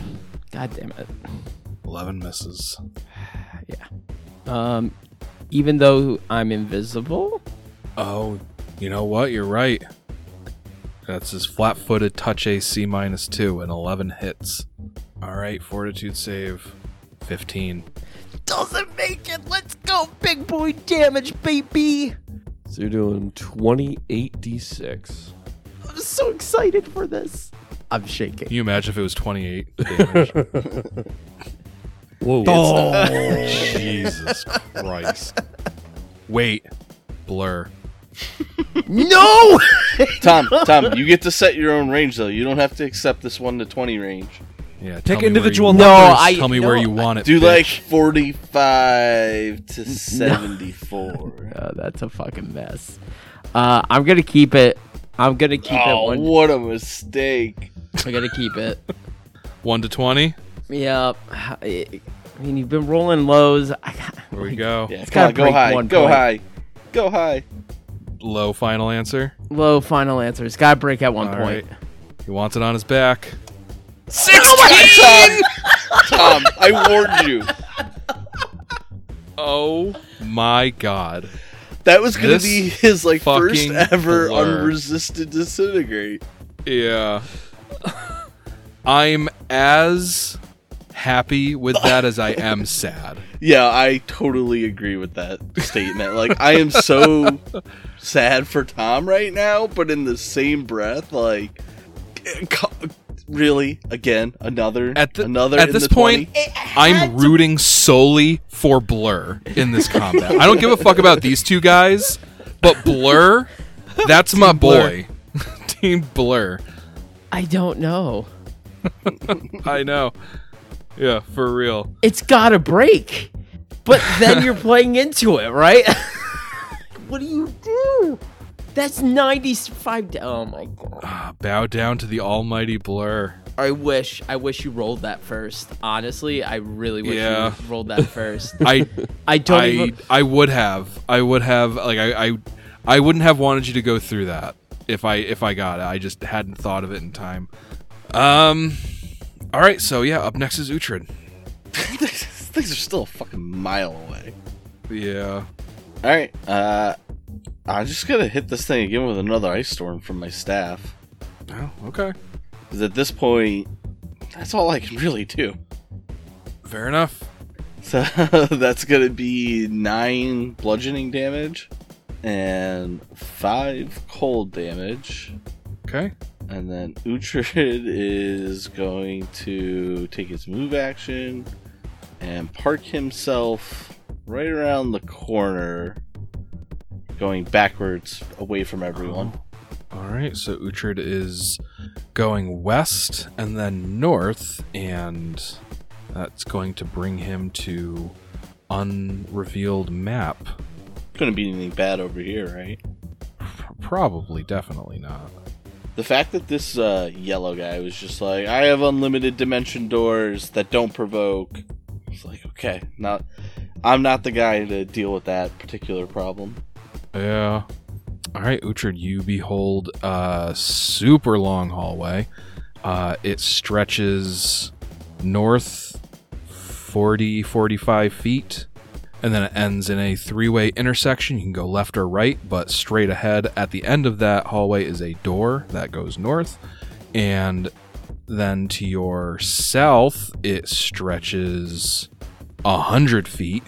God damn it. 11 misses. Yeah. Um, even though I'm invisible, Oh, you know what? You're right. That's his flat footed touch AC minus two and 11 hits. All right, fortitude save 15. doesn't make it. Let's go, big boy damage, baby. So you're doing 28d6. I'm so excited for this. I'm shaking. Can you imagine if it was 28 damage? Whoa. Oh. Jesus Christ. Wait. Blur. No! Tom, Tom, you get to set your own range though. You don't have to accept this one to twenty range. Yeah, tell Pick me individual you- No, numbers. I- Tell me no, where you want it. Do bitch. like forty-five to seventy-four. Oh, that's a fucking mess. Uh, I'm gonna keep it. I'm gonna keep it oh, one. what a mistake! I'm gonna keep it. 1 to 20? Yep. I mean, you've been rolling lows. I got, Here we go. Yeah, It's come gotta go break high, one go point. high, go high. Low final answer. Low final answer. It's gotta break at one All point. right. He wants it on his back. Tom, Tom, I warned you. Oh my god. That was gonna This be his like first ever blur. unresisted disintegrate. Yeah. I'm as happy with that as I am sad. Yeah, I totally agree with that statement. Like, I am so sad for Tom right now, but in the same breath, like, eh, co- really, again, another, At the- another. at in this the point, 20? I'm rooting solely for Blur in this combat. I don't give a fuck about these two guys, but Blur, that's my boy. Team Blur. I don't know. I know. Yeah, for real. It's gotta break. But then you're playing into it, right? what do you do? That's 95. da- Oh my god. Ah, bow down to the almighty Blur. I wish. I wish you rolled that first. Honestly, I really wish Yeah. you rolled that first. I I don't I even. I would have. I would have like I, I I wouldn't have wanted you to go through that if I if I got it. I just hadn't thought of it in time. Um all right, so yeah, up next is Uhtred. things are still a fucking mile away. Yeah. All right, uh, I'm just gonna hit this thing again with another ice storm from my staff. Oh, okay. 'Cause at this point, that's all I can really do. Fair enough. So that's gonna be nine bludgeoning damage and five cold damage. Okay. And then Uhtred is going to take his move action and park himself right around the corner, going backwards away from everyone. All right, so Uhtred is going west and then north, and that's going to bring him to unrevealed map. Couldn't be anything bad over here, right? Probably, definitely not. The fact that this uh, yellow guy was just like, I have unlimited dimension doors that don't provoke. It's like, okay, not, I'm not the guy to deal with that particular problem. Yeah. All right, Uhtred, you behold a super long hallway. Uh, it stretches north 40, 45 feet, and then it ends in a three way intersection. You can go left or right, but straight ahead at the end of that hallway is a door that goes north. And then to your south, it stretches a hundred feet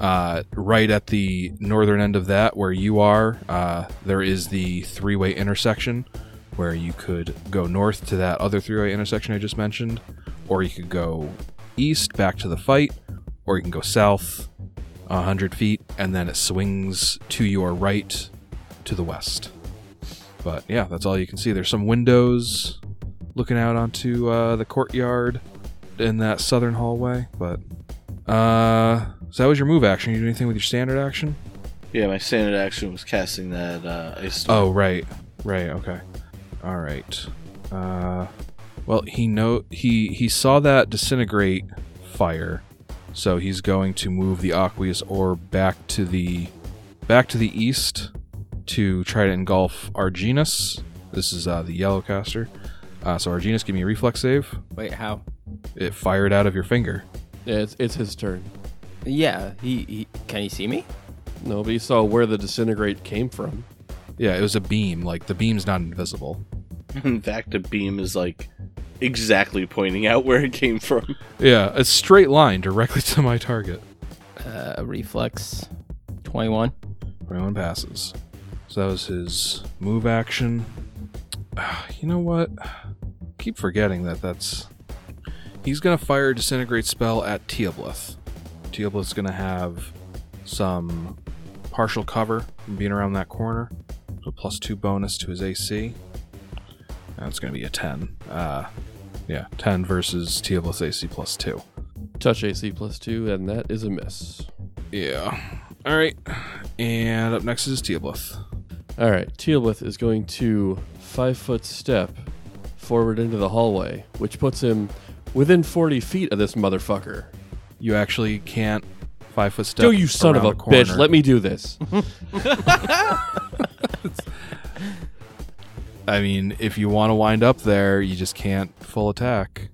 uh, right at the northern end of that, where you are, uh, there is the three way intersection where you could go north to that other three way intersection I just mentioned, or you could go east back to the fight, or you can go south a 100 feet, and then it swings to your right to the west. But yeah, that's all you can see. There's some windows looking out onto uh, the courtyard in that southern hallway, but uh, so that was your move action. You do anything with your standard action? Yeah, my standard action was casting that uh, ice storm. Oh, right, right, okay, all right. Uh, well, he know he he saw that disintegrate fire, so he's going to move the aqueous orb back to the back to the east to try to engulf Arginus. This is uh, the yellow caster. Uh, so Arginus, give me a reflex save. Wait, how? It fired out of your finger. Yeah, it's, it's his turn. Yeah, he, he can he see me? No, but he saw where the disintegrate came from. Yeah, it was a beam. Like the beam's not invisible. In fact, a beam is like exactly pointing out where it came from. Yeah, a straight line directly to my target. Uh, reflex, twenty-one. Everyone passes. So that was his move action. Ah, You know what? Keep forgetting that that's. He's gonna fire a disintegrate spell at Teoblith. Teoblith's gonna have some partial cover from being around that corner. So plus two bonus to his AC. That's gonna be a ten. Uh, yeah, ten versus Teoblith's AC plus two. Touch AC plus two, and that is a miss. Yeah. All right. And up next is Teoblith. All right, Teoblith is going to five foot step forward into the hallway, which puts him within 40 feet of this motherfucker. You actually can't five foot step. Go, you son of a around corner. bitch. Let me do this. I mean, if you want to wind up there, you just can't full attack.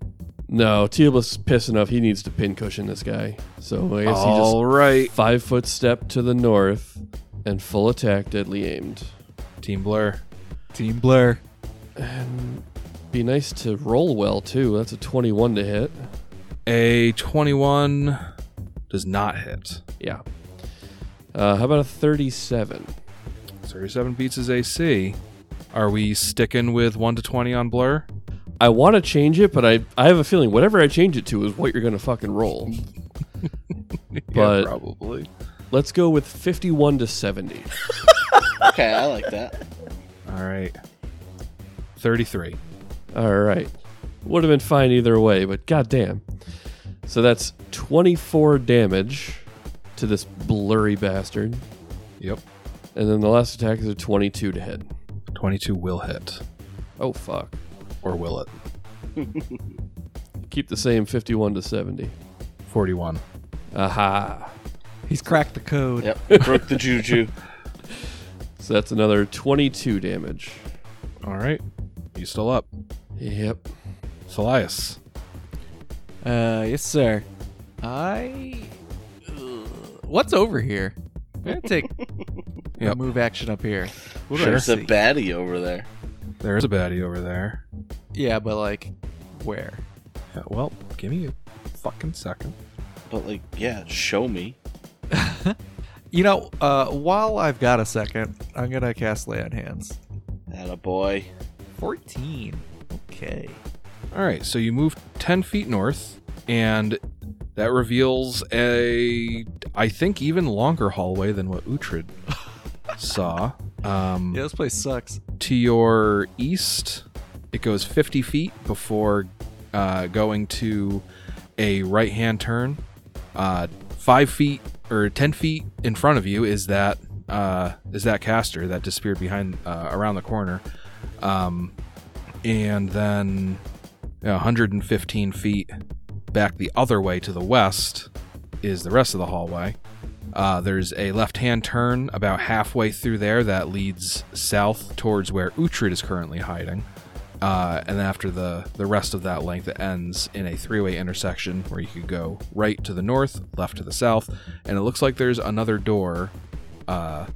no, Teoblith's pissed enough. He needs to pincushion this guy. So I guess he just All right, five foot step to the north and full attack, deadly aimed. Team Blur. Team Blur. And be nice to roll well, too. That's a 21 to hit. A twenty-one does not hit. Yeah. Uh, how about a 37? Thirty-seven beats his AC. Are we sticking with one to twenty on Blur? I want to change it, but I, I have a feeling whatever I change it to is what you're going to fucking roll. But- yeah, probably. Let's go with 51 to 70. Okay, I like that. All right. Thirty-three. All right. Would have been fine either way, but goddamn. So that's 24 damage to this blurry bastard. Yep. And then the last attack is a 22 to hit. Twenty-two will hit, Oh, fuck. or will it? Keep the same 51 to 70. Forty-one. Aha. He's cracked the code. Yep, broke the juju. So that's another 22 damage. All right. You still up? Yep. Thalias. Uh, yes, sir. I. Ugh, what's over here? I'm gonna take Yep. a move action up here. What do I There's a see? baddie over there. There's a baddie over there. Yeah, but like, where? Yeah, well, give me a fucking second. But like, yeah, show me. You know, uh, while I've got a second, I'm gonna cast Lay on Hands. That a boy. 14. Okay. All right, so you move 10 feet north, and that reveals a, I think, even longer hallway than what Uhtred saw. Um, Yeah, this place sucks. to your east, it goes 50 feet before uh, going to a right hand turn. Uh, five feet or 10 feet in front of you is that uh, is that caster that disappeared behind uh, around the corner. Um, and then 115 feet back the other way to the west is the rest of the hallway. Uh, there's a left hand turn about halfway through there that leads south towards where Uhtred is currently hiding. Uh, and after the, the rest of that length, it ends in a three way intersection where you could go right to the north, left to the south, and it looks like there's another door uh,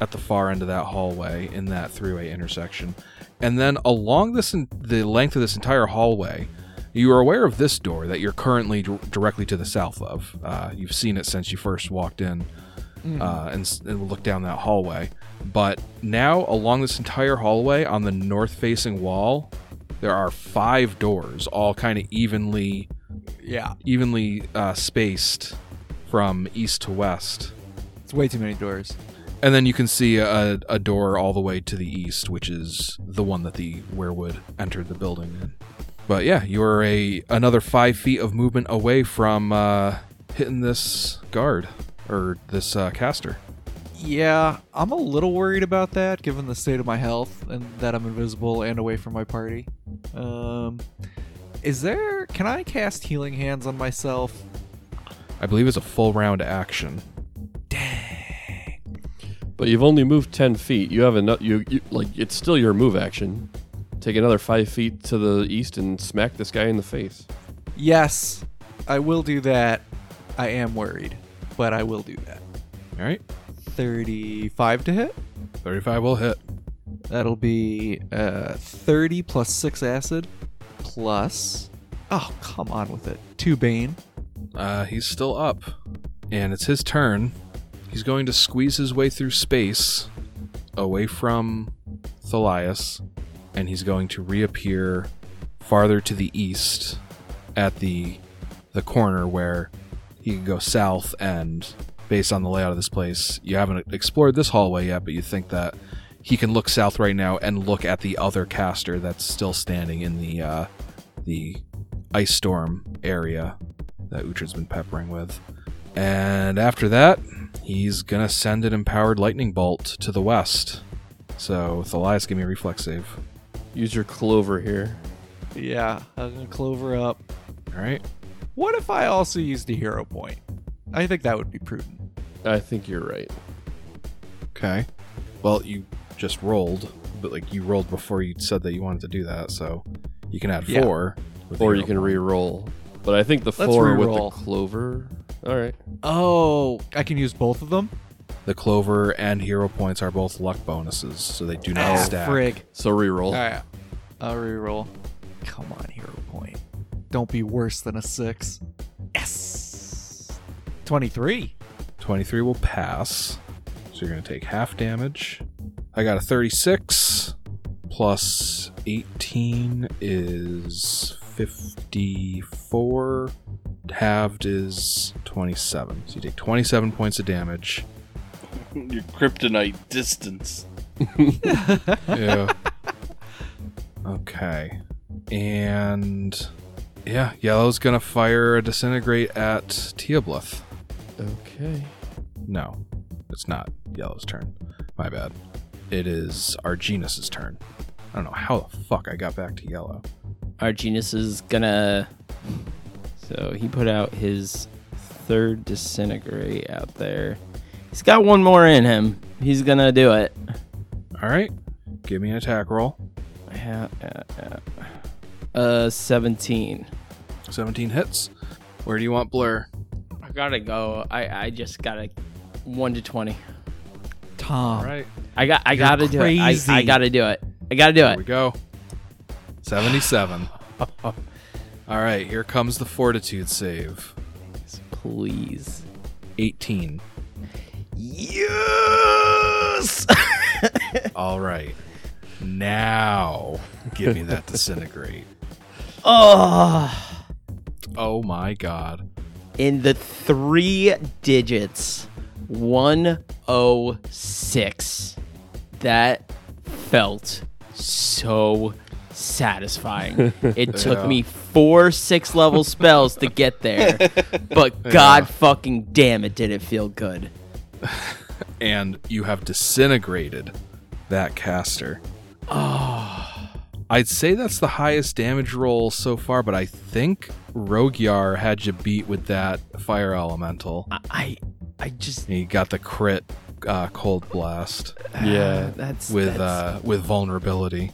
at the far end of that hallway in that three way intersection. And then along this in, the length of this entire hallway, you are aware of this door that you're currently dir- directly to the south of. Uh, you've seen it since you first walked in uh, and, and looked down that hallway. But now, along this entire hallway on the north facing wall, there are five doors, all kind of evenly Yeah, evenly uh, spaced from east to west. it's way too many doors. And then you can see a, a door all the way to the east, which is the one that the wyrwood entered the building in. But yeah, you're a another five feet of movement away from uh, hitting this guard or this uh, caster. Yeah, I'm a little worried about that given the state of my health and that I'm invisible and away from my party. Um, is there? Can I cast healing hands on myself? I believe it's a full round action. But you've only moved ten feet. You have enough. You, you like it's still your move action. Take another five feet to the east and smack this guy in the face. Yes, I will do that. I am worried, but I will do that. All right, 35 to hit. 35 will hit. That'll be uh, 30 plus 6 acid plus. Oh, come on with it. 2 bane. Uh, he's still up, and it's his turn. He's going to squeeze his way through space away from Thalias, and he's going to reappear farther to the east at the the corner where he can go south. And based on the layout of this place, you haven't explored this hallway yet, but you think that he can look south right now and look at the other caster that's still standing in the uh, the ice storm area that Uhtred's been peppering with. And after that, he's gonna send an empowered lightning bolt to the west. So Thalias, give me a reflex save. Use your clover here. Yeah, I'm going to clover up. All right. What if I also used a hero point? I think that would be prudent. I think you're right. Okay. Well, you just rolled, but like you rolled before you said that you wanted to do that, so you can add Yeah. four. with Or you can re-roll. But I think the Let's four with re-roll. the clover. All right. Oh, I can use both of them? The clover and hero points are both luck bonuses, so they do not Ah, stack. frig. So re-roll. Alright. I'll reroll. Come on, hero point. Don't be worse than a 6. Yes! 23. 23 will pass. So you're going to take half damage. I got a 36 plus 18 is 54. Halved is 27. So you take 27 points of damage. Your kryptonite distance. Yeah. okay. And yeah, yellow's going to fire a disintegrate at Teoblith. Okay. No, it's not Yellow's turn. My bad. It is our Arginus's turn. I don't know how the fuck I got back to Yellow. Arginus is gonna. So he put out his third disintegrate out there. He's got one more in him. He's gonna do it. All right, give me an attack roll. Yeah, yeah, yeah. Uh, 17. 17 hits. Where do you want Blur? I gotta go. I, I just gotta. 1 to 20. Tom. All right, I got. I gotta do it. I, crazy. I gotta do it. I gotta do here it. we go. 77. All right, here comes the Fortitude save. Please. 18. Yes! All right. Now, give me that disintegrate. oh. Oh my god. in the three digits 106. That felt so satisfying. It took Yeah. me four six level spells to get there, but god fucking damn it, did it feel good. and you have disintegrated that caster. Oh. I'd say that's the highest damage roll so far, but I think Rogyar had you beat with that fire elemental. I, I, I just He got the crit uh, cold blast Yeah. that's with that's- uh, with vulnerability.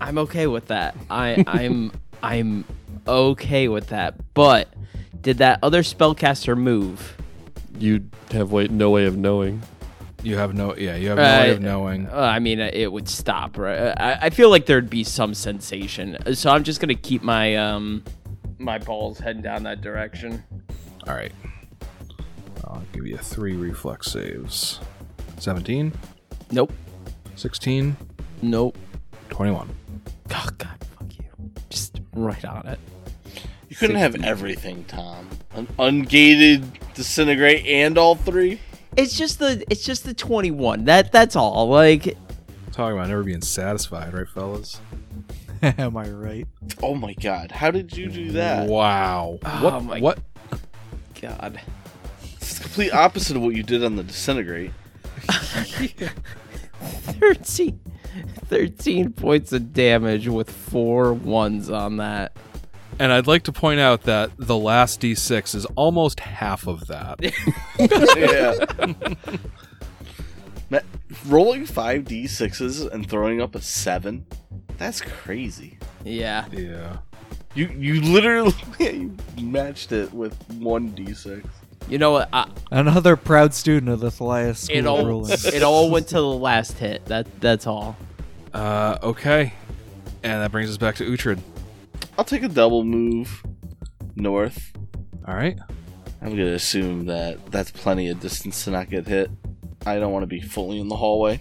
I'm okay with that. I I'm I'm okay with that. But did that other spellcaster move? You'd have way, no way of knowing. You have no yeah, you have no way Uh, of knowing. Uh, I mean, uh, it would stop, right? Uh, I, I feel like there'd be some sensation, so I'm just gonna keep my um my balls heading down that direction. All right. I'll give you three reflex saves. 17, Nope, 16, nope. 21. Oh God, fuck you! Just right on it. You couldn't have everything, Tom. An ungated disintegrate and all three. It's just the it's just the 21. That that's all. Like Talking about never being satisfied, right, fellas? Am I right? Oh my god, how did you do that? Wow. Oh what? my- What? God. It's the complete opposite of what you did on the disintegrate. 13, 13 points of damage with four ones on that. And I'd like to point out that the last D6 is almost half of that. yeah. Ma- Rolling five d sixes and throwing up a seven. That's crazy. Yeah. yeah. You you literally you matched it with one d six. You know what? I, Another proud student of the Thalias School it all Ruling. it all went to the last hit. That that's all. Uh, okay. And that brings us back to Uhtred. I'll take a double move north. All right. I'm gonna assume that that's plenty of distance to not get hit. I don't want to be fully in the hallway.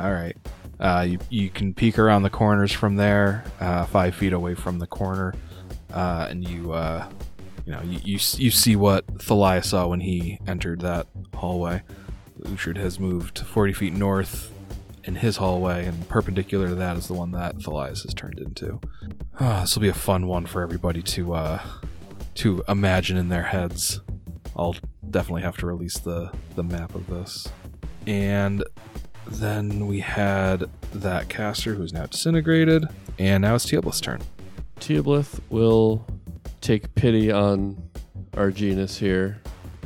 All right. Uh, you, you can peek around the corners from there, uh, five feet away from the corner, uh, and you, uh, you know, you, you you see what Thalia saw when he entered that hallway. Uhtred has moved 40 feet north in his hallway, and perpendicular to that is the one that Thalias has turned into. Ah, this will be a fun one for everybody to uh, to imagine in their heads. I'll definitely have to release the the map of this, and then we had that caster who's now disintegrated, and now it's Teoblith's turn. Teoblith will take pity on Arginus here,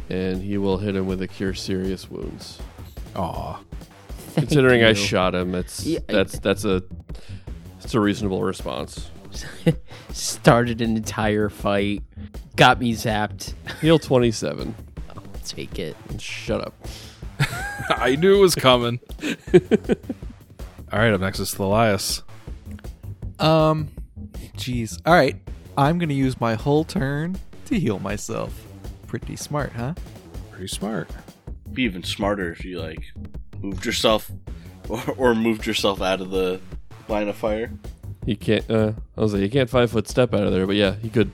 and he will hit him with a cure serious wounds. Aw. Considering I shot him, it's Yeah, that's that's a it's a reasonable response. Started an entire fight. Got me zapped. Heal twenty seven. I'll take it. Shut up. I knew it was coming. All right, up next is Thalias. Um, jeez. All right, I'm gonna use my whole turn to heal myself. Pretty smart, huh? Pretty smart. Be even smarter if you like moved yourself or, or moved yourself out of the line of fire. He can't. Uh, I was like, he can't five foot step out of there, but yeah, he could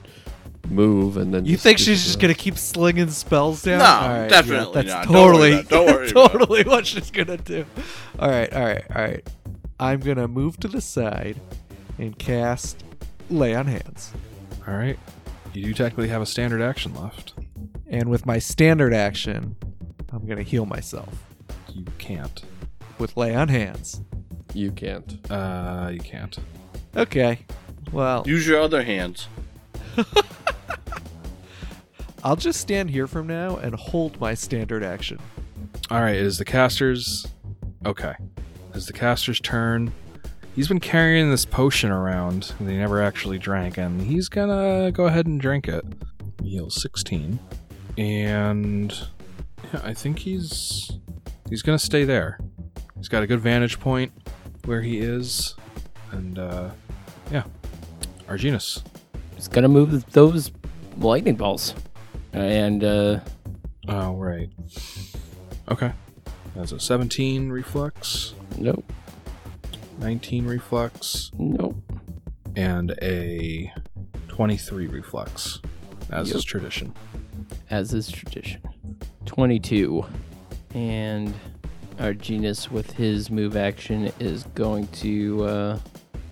move and then. You just think she's something just gonna keep slinging spells down? No, All right, definitely that's not. Don't worry Totally, about- don't worry about totally what she's gonna do. All right, all right, all right. I'm gonna move to the side and cast Lay on Hands. All right. You do technically have a standard action left. And with my standard action, I'm gonna heal myself You can't. with Lay on Hands. You can't. Uh, you can't. Okay. Well, Use your other hands. I'll just stand here from now and hold my standard action. All right, it is the caster's. Okay. It's the caster's turn. He's been carrying this potion around that he never actually drank, and he's gonna go ahead and drink it. He heals 16. And yeah, I think he's he's gonna stay there. He's got a good vantage point where he is. And uh yeah. Arginus. Just gonna move those lightning balls. And uh Oh right. Okay. That's a 17 reflex, nope, 19 reflex, nope. and a 23 reflex, as Yep. is tradition. as is tradition. 22. And Arginus with his move action is going to uh,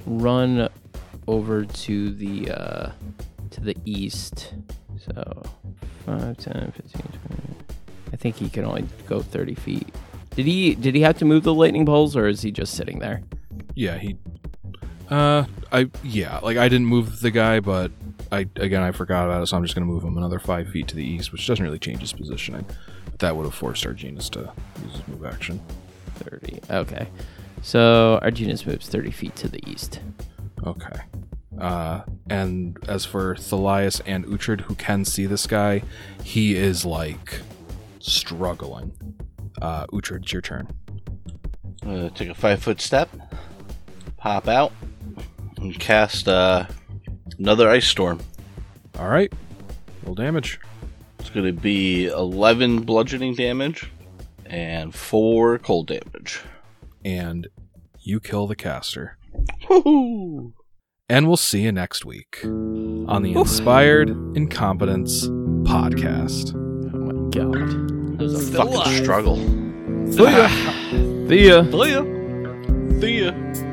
run over to the uh, to the east. So 5, 10, 15, 20. I think he can only go 30 feet. Did he did he have to move the lightning bolts or is he just sitting there? Yeah, he. Uh, I yeah, like I didn't move the guy, but I again I forgot about it, so I'm just gonna move him another five feet to the east, which doesn't really change his positioning. But That would have forced Arginus to use his move action. 30. Okay. So Arginus moves 30 feet to the east. Okay. Uh, and as for Thalias and Uhtred, who can see this guy, he is like struggling. Uh, Uhtred, it's your turn. Uh, take a five foot step, pop out, and cast uh, another ice storm. All right. Roll damage. It's going to be 11 bludgeoning damage and 4 cold damage. And you kill the caster. Woohoo! And we'll see you next week on the Inspired Incompetence podcast. Oh my god. It was a fucking struggle. See ya. See ya. See ya.